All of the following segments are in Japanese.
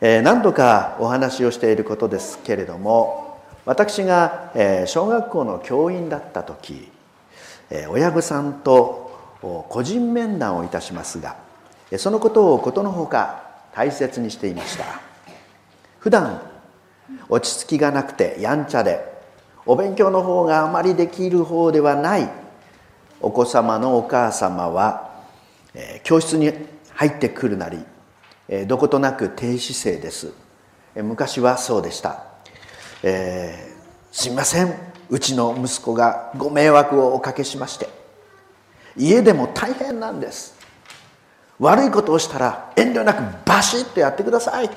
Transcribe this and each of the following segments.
えー、何度かお話をしていることですけれども私が、えー、小学校の教員だった時、えー、親御さんと個人面談をいたしますがそのことをことのほか大切にしていました。普段落ち着きがなくてやんちゃでお勉強の方があまりできる方ではないお子様のお母様は、え教室に入ってくるなりどことなく低姿勢です。昔はそうでした、えー、すみません。うちの息子がご迷惑をおかけしまして。家でも大変なんです。悪いことをしたら遠慮なくバシッとやってください、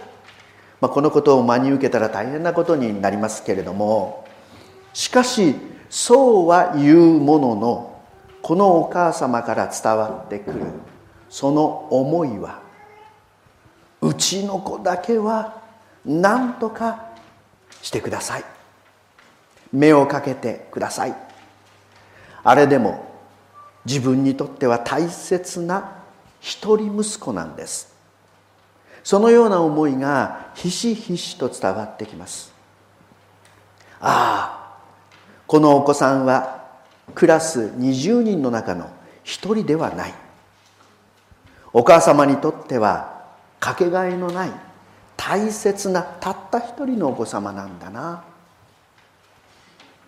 まあ、このことを真に受けたら大変なことになりますけれども。しかしそうは言うもののこのお母様から伝わってくるその思いはうちの子だけは何とかしてください。目をかけてください。あれでも自分にとっては大切な一人息子なんです。そのような思いがひしひしと伝わってきます。ああこのお子さんはクラス20人の中の一人ではない。お母様にとってはかけがえのない大切なたった一人のお子様なんだな。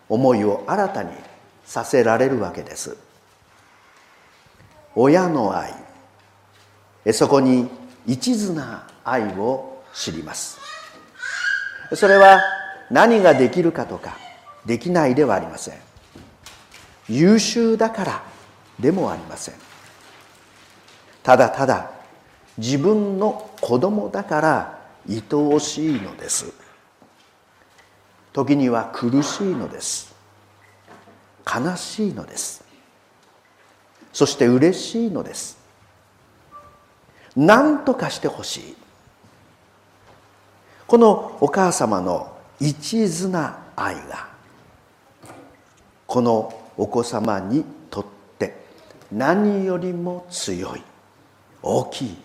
思いを新たにさせられるわけです。親の愛。そこに一途な愛を知ります。それは何ができるかとかできないではありません。優秀だからでもありません。ただただ自分の子供だから愛おしいのです。時には苦しいのです。悲しいのです。そして嬉しいのです。何とかしてほしい。このお母様の一途な愛がこのお子様にとって何よりも強い大きい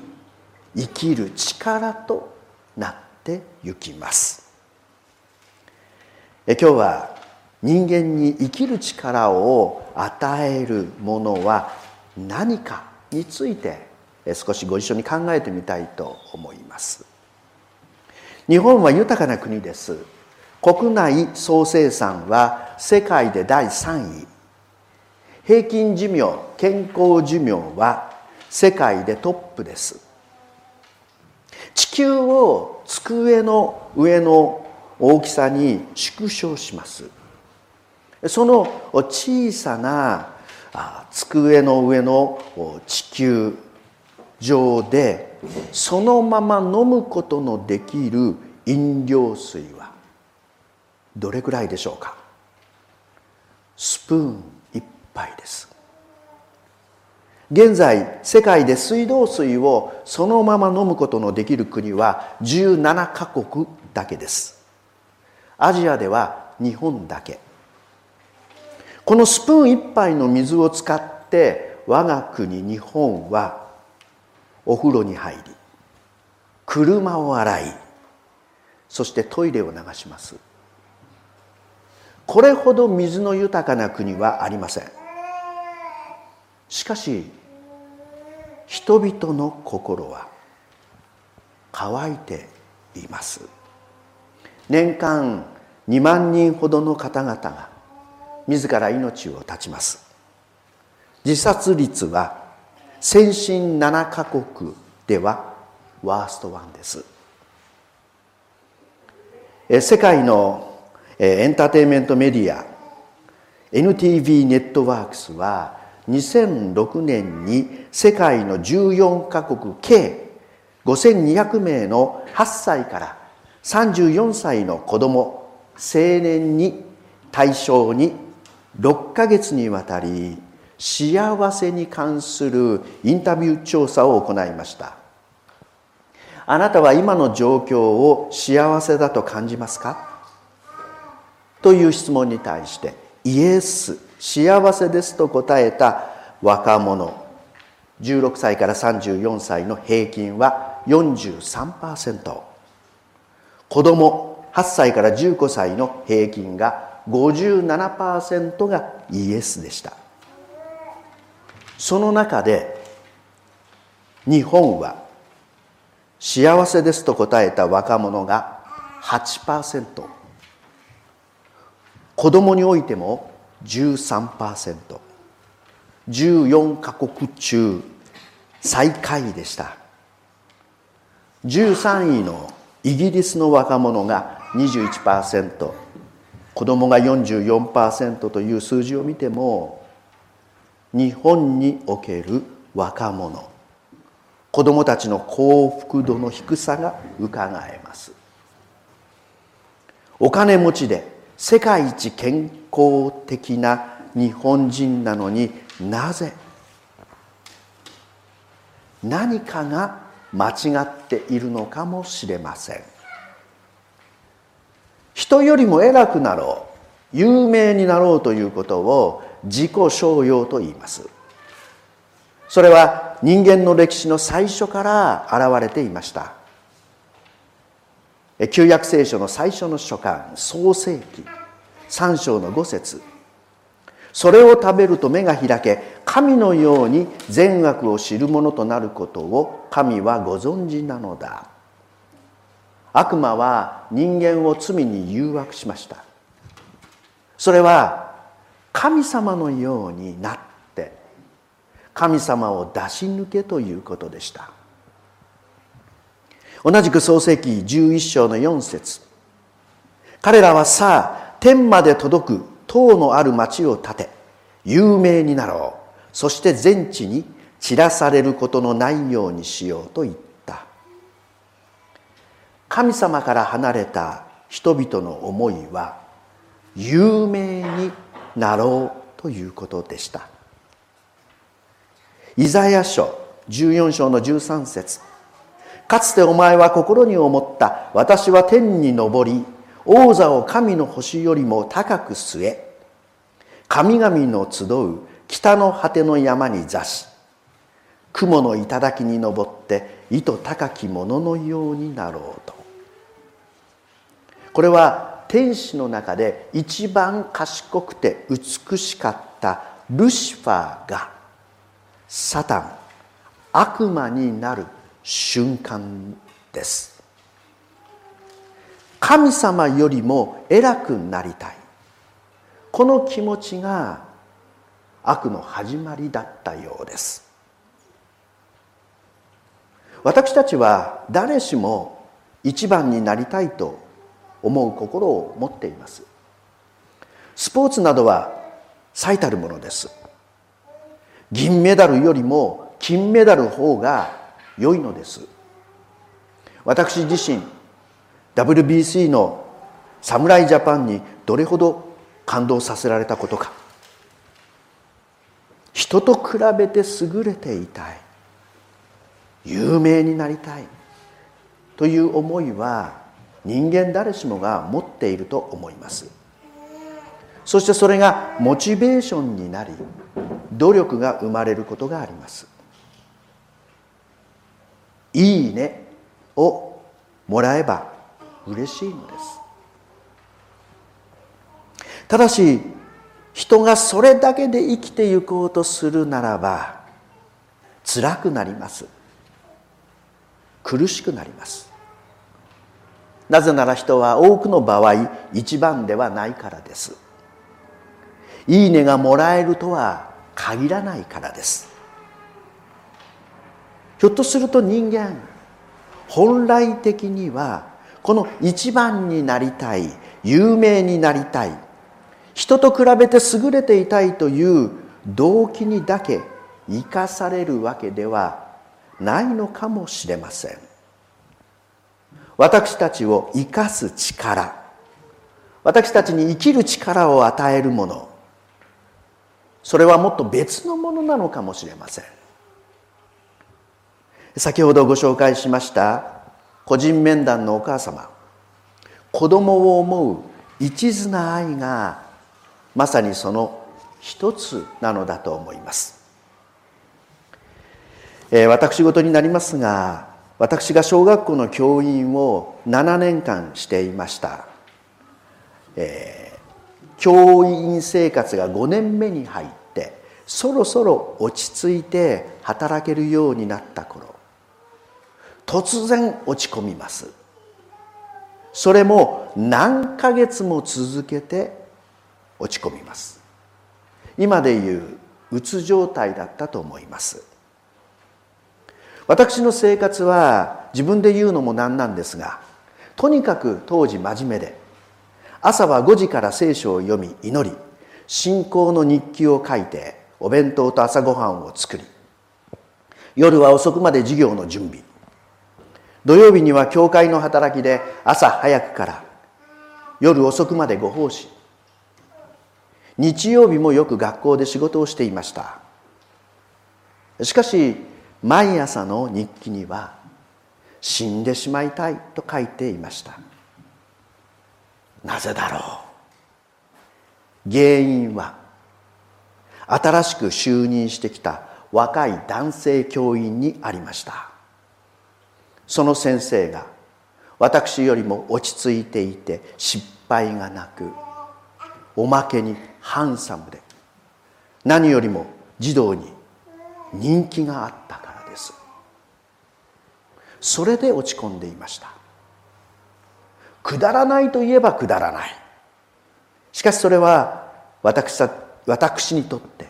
生きる力となってゆきます。え今日は人間に生きる力を与えるものは何かについて少しご一緒に考えてみたいと思います。日本は豊かな国です。国内総生産は世界で第3位。平均寿命健康寿命は世界でトップです。地球を机の上の大きさに縮小します。その小さな机の上の地球上でそのまま飲むことのできる飲料水はどれくらいでしょうか？スプーン一杯です。現在世界で水道水をそのまま飲むことのできる国は17カ国だけです。アジアでは日本だけ。このスプーン一杯の水を使って我が国日本はお風呂に入り車を洗いそしてトイレを流します。これほど水の豊かな国はありません。しかし人々の心は乾いています。年間2万人ほどの方々が自ら命を絶ちます。自殺率は先進7カ国ではワーストワンです。世界のエンターテインメントメディア NTV ネットワークスは2006年に世界の14カ国計5200名の8歳から34歳の子ども青年に対象に6ヶ月にわたり幸せに関するインタビュー調査を行いました。あなたは今の状況を幸せだと感じますか？という質問に対してイエス幸せですと答えた若者。16歳から34歳の平均は43%子供8歳から15歳の平均が57%がイエスでした。その中で日本は幸せですと答えた若者が8%子供においても13%。14カ国中最下位でした。13位のイギリスの若者が21%子供が44%という数字を見ても日本における若者子供たちの幸福度の低さがうかがえます。お金持ちで世界一健康的な日本人なのになぜ？何かが間違っているのかもしれません。人よりも偉くなろう有名になろうということを自己商用と言います。それは人間の歴史の最初から現れていました。旧約聖書の最初の書簡創世記3章の5節。それを食べると目が開け神のように善悪を知るものとなることを神はご存知なのだ。悪魔は人間を罪に誘惑しました。それは神様のようになって神様を出し抜けということでした。同じく創世紀11章の4節。彼らはさあ天まで届く塔のある町を建て有名になろう。そして全地に散らされることのないようにしようと言った。神様から離れた人々の思いは有名になろうということでした。イザヤ書14章の13節。かつてお前は心に思った。私は天に昇り王座を神の星よりも高く据え神々の集う北の果ての山に座し雲の頂に登って糸高き者のようになろうと。これは天使の中で一番賢くて美しかったルシファーがサタン悪魔になる瞬間です。神様よりも偉くなりたい。この気持ちが悪の始まりだったようです。私たちは誰しも一番になりたいと思う心を持っています。スポーツなどは最たるものです。銀メダルよりも金メダル方が良いのです。私自身 WBC の侍ジャパンにどれほど感動させられたことか人と比べて優れていたい有名になりたいという思いは人間誰しもが持っていると思います。そしてそれがモチベーションになり努力が生まれることがあります。いいねをもらえば嬉しいのです。ただし人がそれだけで生きていこうとするならば辛くなります。苦しくなります。なぜなら人は多くの場合一番ではないからです。いいねがもらえるとは限らないからです。ひょっとすると人間本来的にはこの一番になりたい有名になりたい人と比べて優れていたいという動機にだけ生かされるわけではないのかもしれません。私たちを生かす力私たちに生きる力を与えるものそれはもっと別のものなのかもしれません。先ほどご紹介しました個人面談のお母様。子供を思う一途な愛がまさにその一つなのだと思います、えー、私事になりますが私が小学校の教員を7年間していました、えー、教員生活が5年目に入ってそろそろ落ち着いて働けるようになった頃。突然落ち込みます。それも何ヶ月も続けて落ち込みます。今でいううつ状態だったと思います。私の生活は自分で言うのもなんなんですがとにかく当時真面目で朝は5時から聖書を読み祈り信仰の日記を書いてお弁当と朝ごはんを作り夜は遅くまで授業の準備土曜日には教会の働きで朝早くから夜遅くまでご奉仕。日曜日もよく学校で仕事をしていました。しかし毎朝の日記には死んでしまいたいと書いていました。なぜだろう。原因は新しく就任してきた若い男性教員にありました。その先生が私よりも落ち着いていて失敗がなくおまけにハンサムで何よりも児童に人気があったからです。それで落ち込んでいました。くだらないといえばくだらない。しかしそれは私私にとって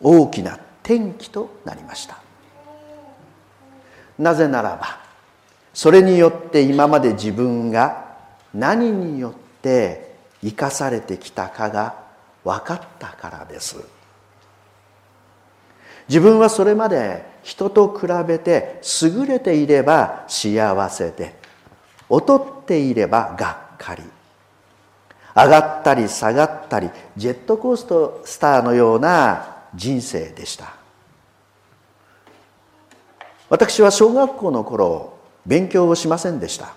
大きな転機となりました。なぜならばそれによって今まで自分が何によって生かされてきたかが分かったからです。自分はそれまで人と比べて優れていれば幸せで劣っていればがっかり。上がったり下がったりジェットコーストスターのような人生でした。私は小学校の頃勉強をしませんでした。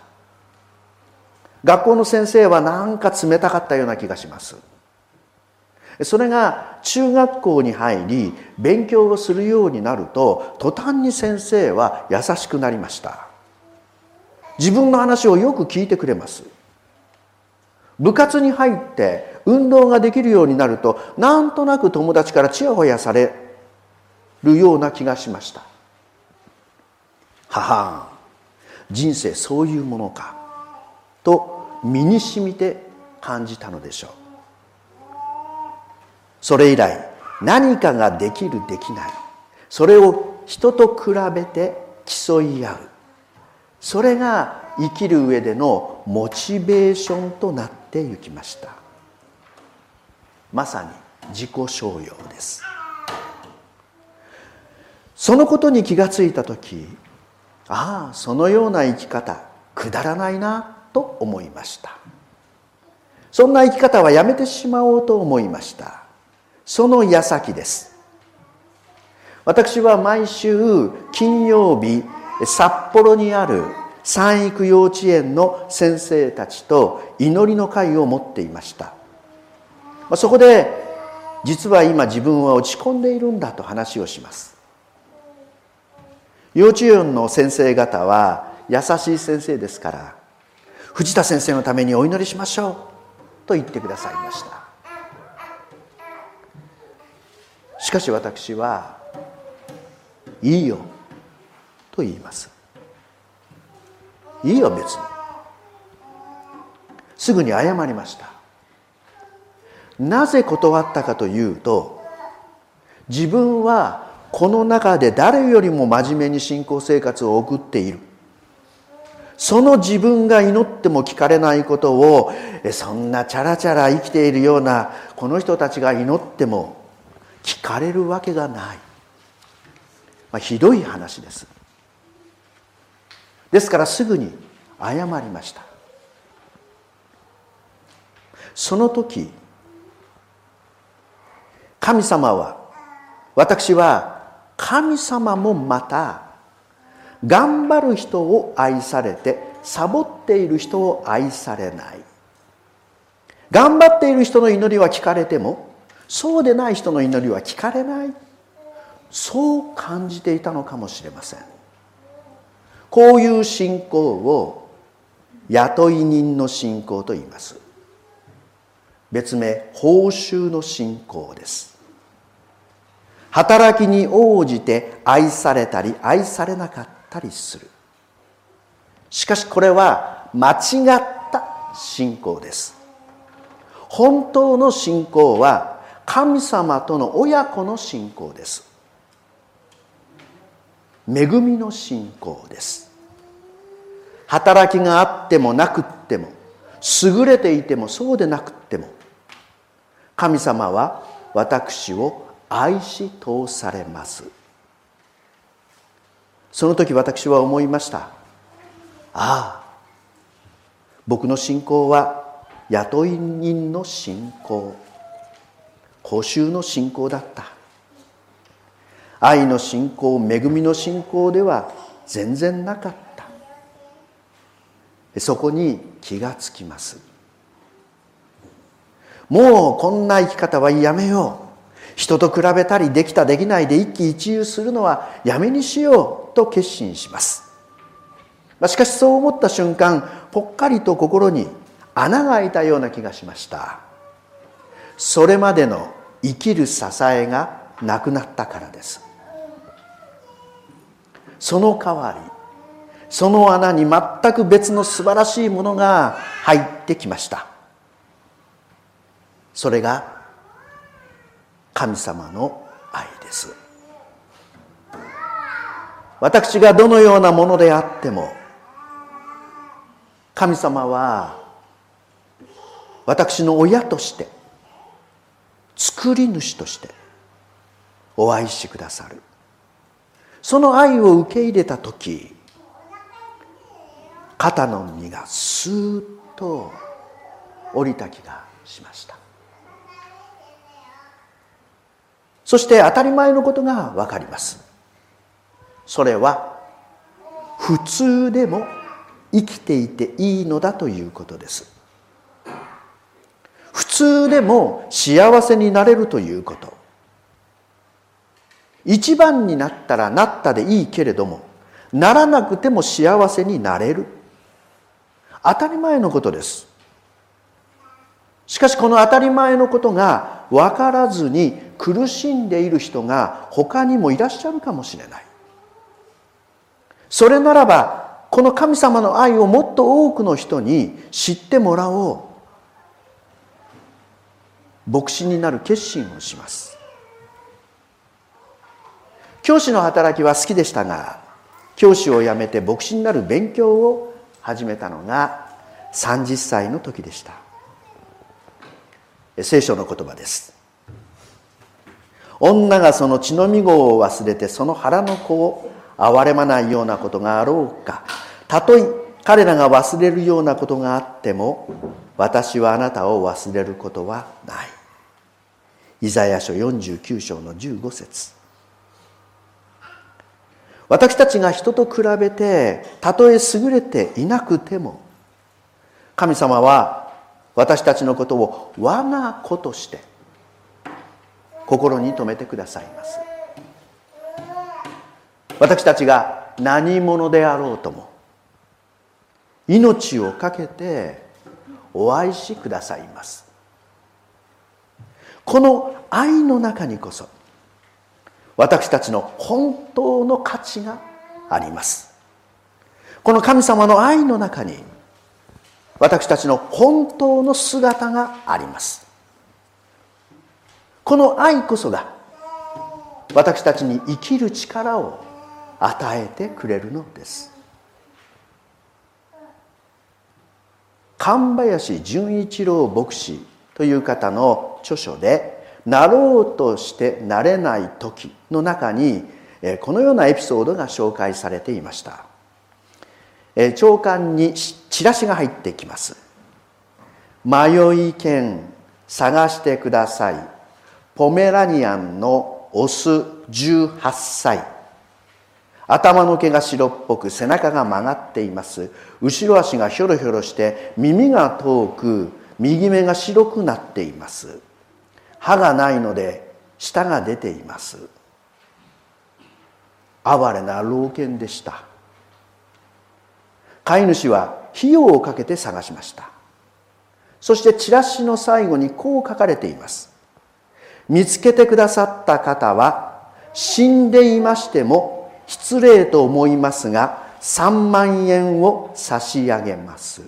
学校の先生はなんか冷たかったような気がします。それが中学校に入り勉強をするようになると途端に先生は優しくなりました。自分の話をよく聞いてくれます。部活に入って運動ができるようになるとなんとなく友達からちやほやされるような気がしました。は人生そういうものかと身にしみて感じたのでしょう。それ以来何かができるできない。それを人と比べて競い合う。それが生きる上でのモチベーションとなってゆきました。まさに自己商用です。そのことに気がついた時ああそのような生き方くだらないなと思いました。そんな生き方はやめてしまおうと思いました。その矢先です。私は毎週金曜日札幌にある三育幼稚園の先生たちと祈りの会を持っていました。そこで実は今自分は落ち込んでいるんだと話をします。幼稚園の先生方は優しい先生ですから藤田先生のためにお祈りしましょうと言ってくださいました。しかし私はいいよと言います。いいよ別に。すぐに謝りました。なぜ断ったかというと自分はこの中で誰よりも真面目に信仰生活を送っている。その自分が祈っても聞かれないことをそんなチャラチャラ生きているようなこの人たちが祈っても聞かれるわけがない、まあ、ひどい話です。ですからすぐに謝りました。その時神様は私は神様もまた頑張る人を愛されてサボっている人を愛されない。頑張っている人の祈りは聞かれてもそうでない人の祈りは聞かれない。そう感じていたのかもしれません。こういう信仰を雇い人の信仰と言います。別名報酬の信仰です。働きに応じて愛されたり愛されなかったりする。しかしこれは間違った信仰です。本当の信仰は神様との親子の信仰です。恵みの信仰です。働きがあってもなくっても優れていてもそうでなくっても神様は私を愛し通されます。その時私は思いました。ああ僕の信仰は雇い人の信仰。報酬の信仰だった。愛の信仰恵みの信仰では全然なかった。そこに気がつきます。もうこんな生き方はやめよう。人と比べたりできたできないで一喜一憂するのはやめにしようと決心します。しかしそう思った瞬間ぽっかりと心に穴が開いたような気がしました。それまでの生きる支えがなくなったからです。その代わりその穴に全く別の素晴らしいものが入ってきました。それが神様の愛です。私がどのようなものであっても神様は私の親として作り主としてお愛しくださる。その愛を受け入れた時肩の荷がスーッと降りた気がしました。そして当たり前のことが分かります。それは普通でも生きていていいのだということです。普通でも幸せになれるということ。一番になったらなったでいいけれどもならなくても幸せになれる。当たり前のことです。しかしこの当たり前のことが分からずに苦しんでいる人が他にもいらっしゃるかもしれない。それならばこの神様の愛をもっと多くの人に知ってもらおう。牧師になる決心をします。教師の働きは好きでしたが教師を辞めて牧師になる勉強を始めたのが30歳の時でした。聖書の言葉です。女がその血のみ子を忘れてその腹の子を憐れまないようなことがあろうか。たとえ彼らが忘れるようなことがあっても私はあなたを忘れることはない。イザヤ書49章の15節。私たちが人と比べてたとえ優れていなくても神様は私たちのことを我が子として心に留めてくださいます。私たちが何者であろうとも命を懸けてお愛しくださいます。この愛の中にこそ私たちの本当の価値があります。この神様の愛の中に私たちの本当の姿があります。この愛こそが私たちに生きる力を与えてくれるのです。神林純一郎牧師という方の著書でなろうとしてなれない時の中にこのようなエピソードが紹介されていました。長官にチラシが入ってきます。迷い犬探してください。ポメラニアンのオス18歳。頭の毛が白っぽく背中が曲がっています。後ろ足がひょろひょろして耳が遠く右目が白くなっています。歯がないので舌が出ています。哀れな老犬でした。飼い主は費用をかけて探しました。そしてチラシの最後にこう書かれています。見つけてくださった方は死んでいましても失礼と思いますが3万円を差し上げます。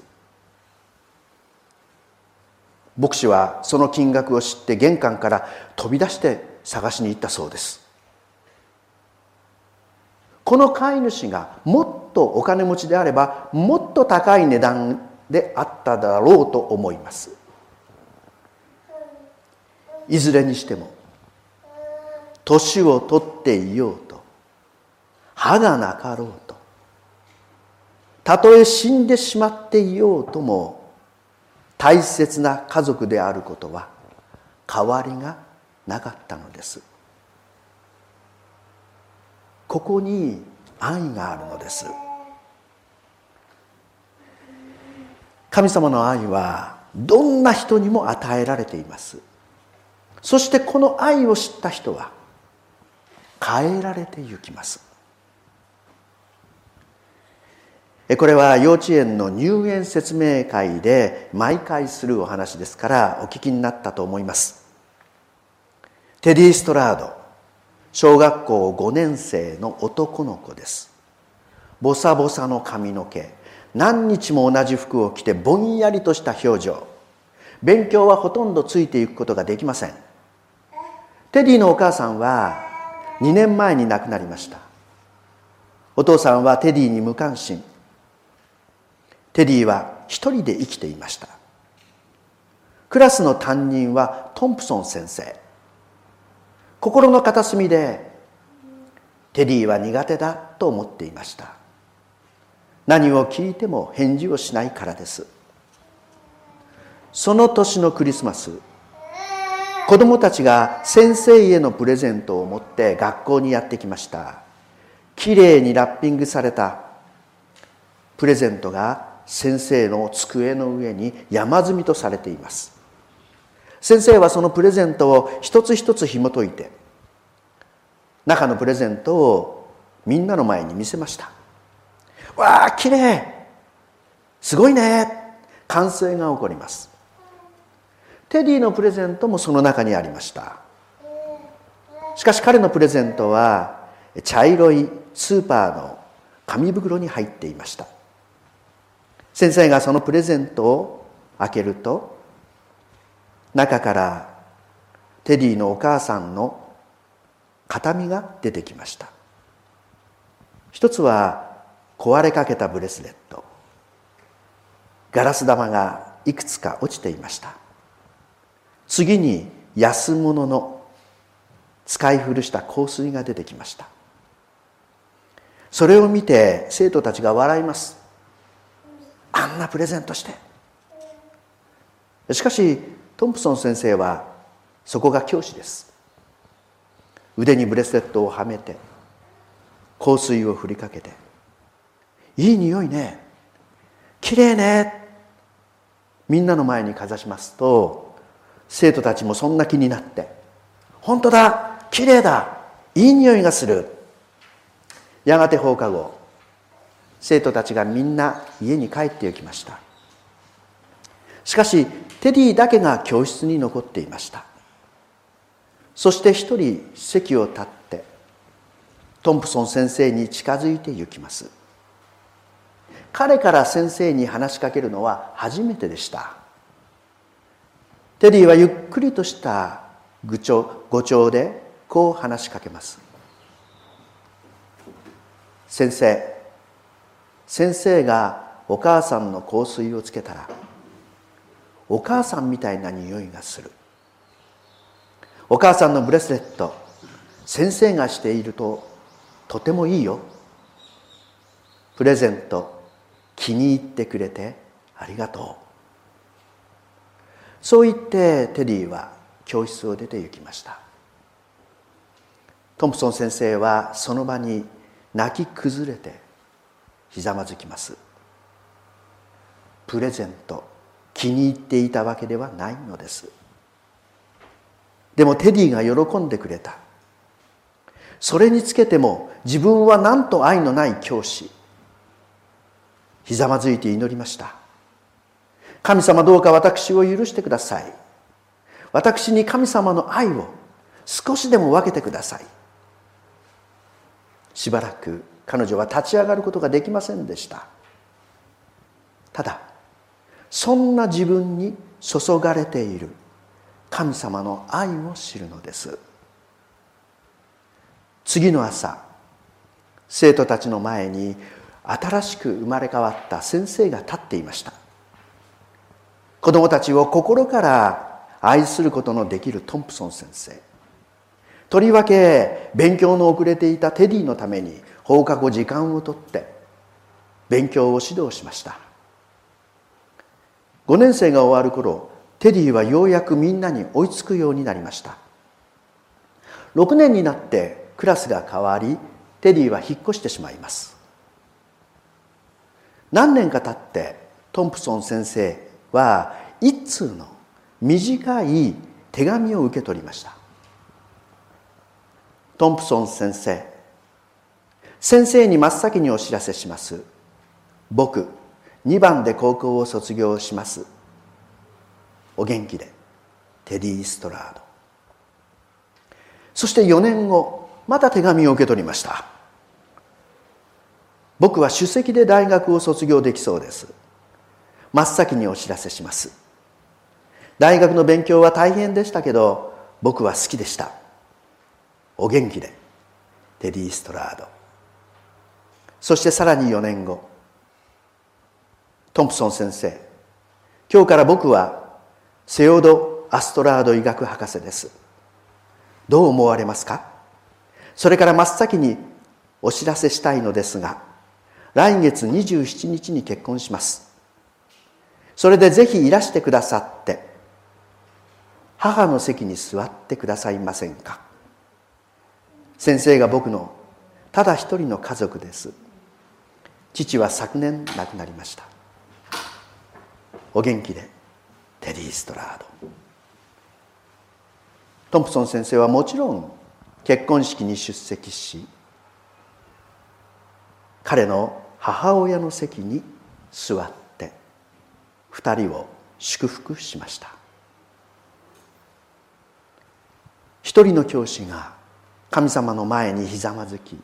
牧師はその金額を知って玄関から飛び出して探しに行ったそうです。この飼い主がもっとお金持ちであればもっと高い値段であっただろうと思います。いずれにしても年を取っていようと歯がなかろうとたとえ死んでしまっていようとも大切な家族であることは変わりがなかったのです。ここに愛があるのです。神様の愛はどんな人にも与えられています。そしてこの愛を知った人は変えられてゆきます。これは幼稚園の入園説明会で毎回するお話ですからお聞きになったと思います。テディ・ストラード小学校5年生の男の子です。ボサボサの髪の毛何日も同じ服を着てぼんやりとした表情。勉強はほとんどついていくことができません。テディのお母さんは2年前に亡くなりました。お父さんはテディに無関心。テディは一人で生きていました。クラスの担任はトンプソン先生。心の片隅でテディは苦手だと思っていました。何を聞いても返事をしないからです。その年のクリスマス子供たちが先生へのプレゼントを持って学校にやってきました。きれいにラッピングされた。プレゼントが先生の机の上に山積みとされています。先生はそのプレゼントを一つ一つ紐解いて中のプレゼントをみんなの前に見せましたわあきれいすごいね！歓声が起こります。テディのプレゼントもその中にありました。しかし彼のプレゼントは茶色いスーパーの紙袋に入っていました。先生がそのプレゼントを開けると中からテディのお母さんの形見が出てきました。一つは壊れかけたブレスレット。ガラス玉がいくつか落ちていました。次に安物の使い古した香水が出てきました。それを見て生徒たちが笑います。あんなプレゼントして。しかしトンプソン先生はそこが教師です。腕にブレスレットをはめて香水を振りかけて「いい匂いね。きれいね」みんなの前にかざしますと生徒たちもそんな気になって「本当だ。きれいだ。いい匂いがする」やがて放課後生徒たちがみんな家に帰って行きました。しかしテディだけが教室に残っていました。そして一人席を立ってトンプソン先生に近づいて行きます。彼から先生に話しかけるのは初めてでした。テディはゆっくりとした愚調語調でこう話しかけます。先生先生がお母さんの香水をつけたらお母さんみたいな匂いがする。お母さんのブレスレット先生がしているととてもいいよ。プレゼント気に入ってくれてありがとう。そう言ってテディは教室を出て行きました。トンプソン先生はその場に泣き崩れてひざまずきます。プレゼント気に入っていたわけではないのです。でもテディが喜んでくれた。それにつけても自分はなんと愛のない教師。ひざまずいて祈りました。神様どうか私を許してください。私に神様の愛を少しでも分けてください。しばらく彼女は立ち上がることができませんでした。ただそんな自分に注がれている神様の愛を知るのです。次の朝生徒たちの前に新しく生まれ変わった先生が立っていました。子供たちを心から愛することのできるトンプソン先生。とりわけ勉強の遅れていたテディのために放課後時間をとって勉強を指導しました。5年生が終わる頃テディはようやくみんなに追いつくようになりました。6年になってクラスが変わりテディは引っ越してしまいます。何年か経ってトンプソン先生は一通の短い手紙を受け取りました。トンプソン先生。先生に真っ先にお知らせします。僕2番で高校を卒業します。お元気で。テディ・ストラード。そして4年後また手紙を受け取りました。僕は首席で大学を卒業できそうです。真っ先にお知らせします。大学の勉強は大変でしたけど僕は好きでした。お元気でテディ・ストラード。そしてさらに4年後トンプソン先生。今日から僕はセオド・アストラード医学博士です。どう思われますか？それから真っ先にお知らせしたいのですが来月27日に結婚します。それでぜひいらしてくださって母の席に座ってくださいませんか？先生が僕のただ一人の家族です。父は昨年亡くなりました。お元気でテディ・ストラード。トンプソン先生はもちろん結婚式に出席し彼の母親の席に座って2人を祝福しました。一人の教師が神様の前にひざまずき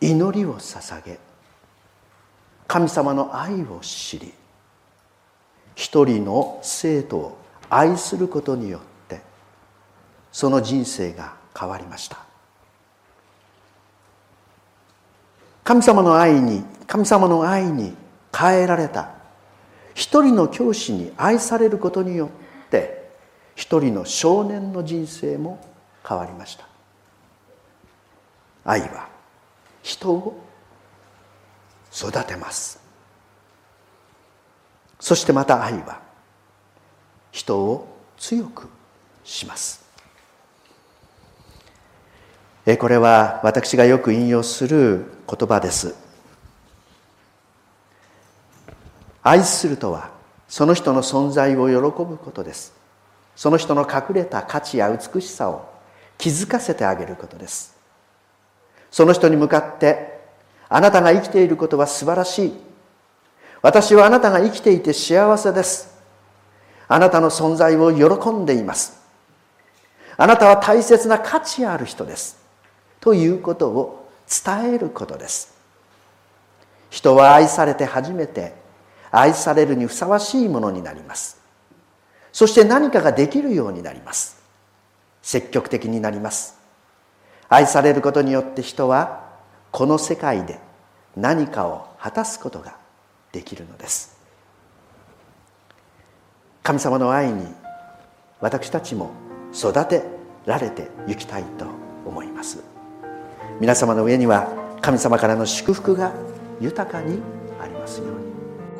祈りを捧げ神様の愛を知り一人の生徒を愛することによってその人生が変わりました。神様の愛に神様の愛に変えられた一人の教師に愛されることによって一人の少年の人生も変わりました。愛は人を育てます。そしてまた愛は人を強くします。これは私がよく引用する言葉です。愛するとはその人の存在を喜ぶことです。その人の隠れた価値や美しさを気づかせてあげることです。その人に向かってあなたが生きていることは素晴らしい。私はあなたが生きていて幸せです。あなたの存在を喜んでいます。あなたは大切な価値ある人です。ということを伝えることです。人は愛されて初めて愛されるにふさわしいものになります。そして何かができるようになります。積極的になります。愛されることによって人はこの世界で何かを果たすことができるのです。神様の愛に私たちも育てられてゆきたいと思います。皆様の上には神様からの祝福が豊かにありますように。